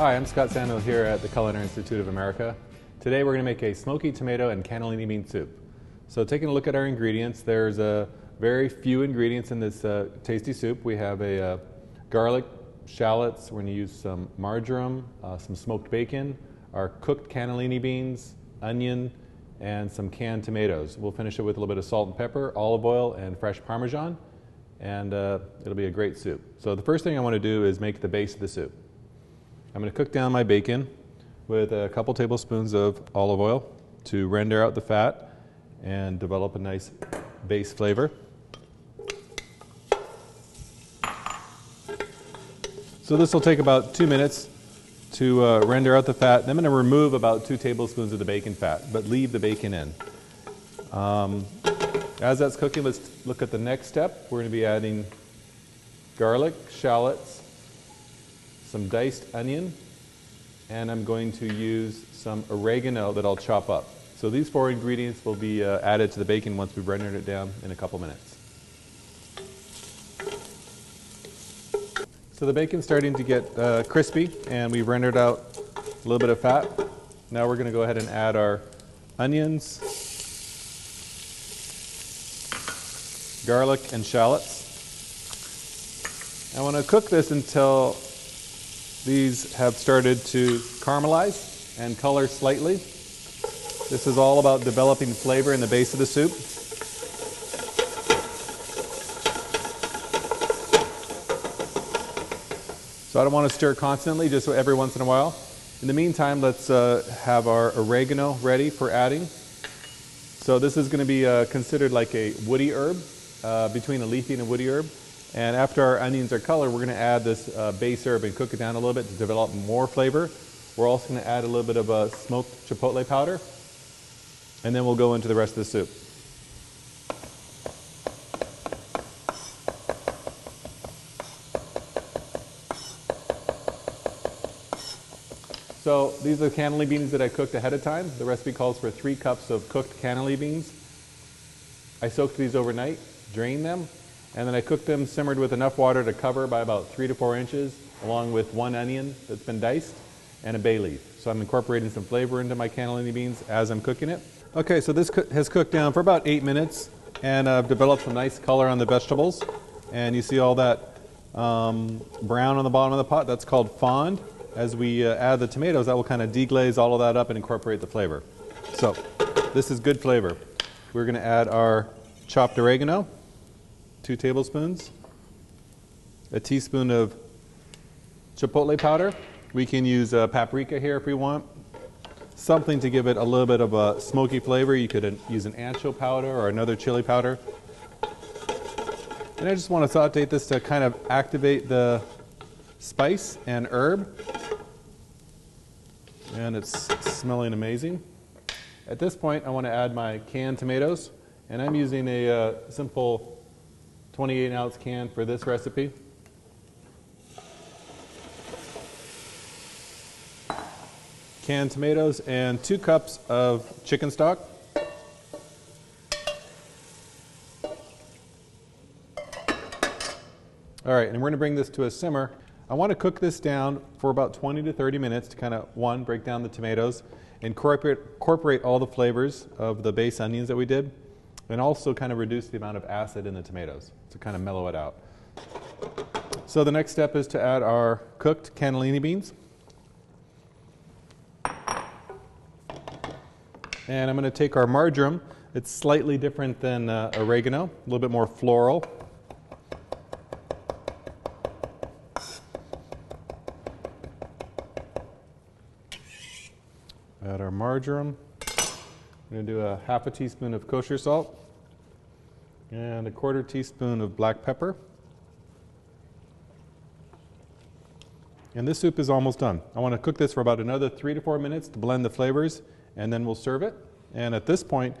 Hi, I'm Scott Samuel here at the Culinary Institute of America. Today we're going to make a smoky tomato and cannellini bean soup. So taking a look at our ingredients, there's a very few ingredients in this uh, tasty soup. We have a uh, garlic, shallots, we're going to use some marjoram, uh, some smoked bacon, our cooked cannellini beans, onion, and some canned tomatoes. We'll finish it with a little bit of salt and pepper, olive oil, and fresh Parmesan, and uh, it'll be a great soup. So the first thing I want to do is make the base of the soup. I'm going to cook down my bacon with a couple tablespoons of olive oil to render out the fat and develop a nice base flavor. So this will take about two minutes to uh, render out the fat. Then I'm going to remove about two tablespoons of the bacon fat, but leave the bacon in. Um, as that's cooking, let's look at the next step. We're going to be adding garlic, shallots, some diced onion, and I'm going to use some oregano that I'll chop up. So these four ingredients will be uh, added to the bacon once we've rendered it down in a couple minutes. So the bacon's starting to get uh, crispy and we've rendered out a little bit of fat. Now we're going to go ahead and add our onions, garlic, and shallots. I want to cook this until these have started to caramelize and color slightly. This is all about developing flavor in the base of the soup. So I don't want to stir constantly, just every once in a while. In the meantime, let's uh, have our oregano ready for adding. So this is going to be uh, considered like a woody herb, uh, between a leafy and a woody herb. And after our onions are colored, we're going to add this uh, base herb and cook it down a little bit to develop more flavor. We're also going to add a little bit of uh, smoked chipotle powder. And then we'll go into the rest of the soup. So these are the cannellini beans that I cooked ahead of time. The recipe calls for three cups of cooked cannellini beans. I soaked these overnight, drained them, and then I cooked them simmered with enough water to cover by about three to four inches, along with one onion that's been diced and a bay leaf. So I'm incorporating some flavor into my cannellini beans as I'm cooking it. Okay, so this co has cooked down for about eight minutes, and I've developed some nice color on the vegetables. And you see all that um, brown on the bottom of the pot, that's called fond. As we uh, add the tomatoes, that will kind of deglaze all of that up and incorporate the flavor. So this is good flavor. We're going to add our chopped oregano two tablespoons, a teaspoon of chipotle powder. We can use uh, paprika here if we want. Something to give it a little bit of a smoky flavor. You could uh, use an ancho powder or another chili powder. And I just want to saute this to kind of activate the spice and herb. And it's smelling amazing. At this point, I want to add my canned tomatoes. And I'm using a uh, simple 28 ounce can for this recipe. Canned tomatoes and two cups of chicken stock. All right, and we're going to bring this to a simmer. I want to cook this down for about 20 to 30 minutes to kind of, one, break down the tomatoes, incorporate, incorporate all the flavors of the base onions that we did, and also kind of reduce the amount of acid in the tomatoes to kind of mellow it out. So the next step is to add our cooked cannellini beans. And I'm going to take our marjoram. It's slightly different than uh, oregano, a little bit more floral. Add our marjoram. I'm going to do a half a teaspoon of kosher salt and a quarter teaspoon of black pepper. And this soup is almost done. I want to cook this for about another three to four minutes to blend the flavors, and then we'll serve it. And at this point,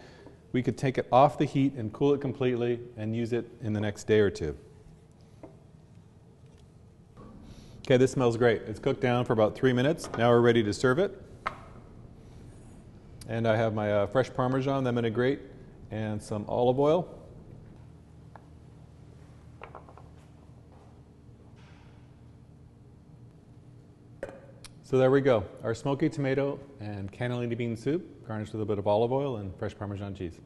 we could take it off the heat and cool it completely and use it in the next day or two. Okay, this smells great. It's cooked down for about three minutes. Now we're ready to serve it. And I have my uh, fresh Parmesan that I'm going to grate and some olive oil. So there we go, our smoky tomato and cannellini bean soup, garnished with a bit of olive oil and fresh Parmesan cheese.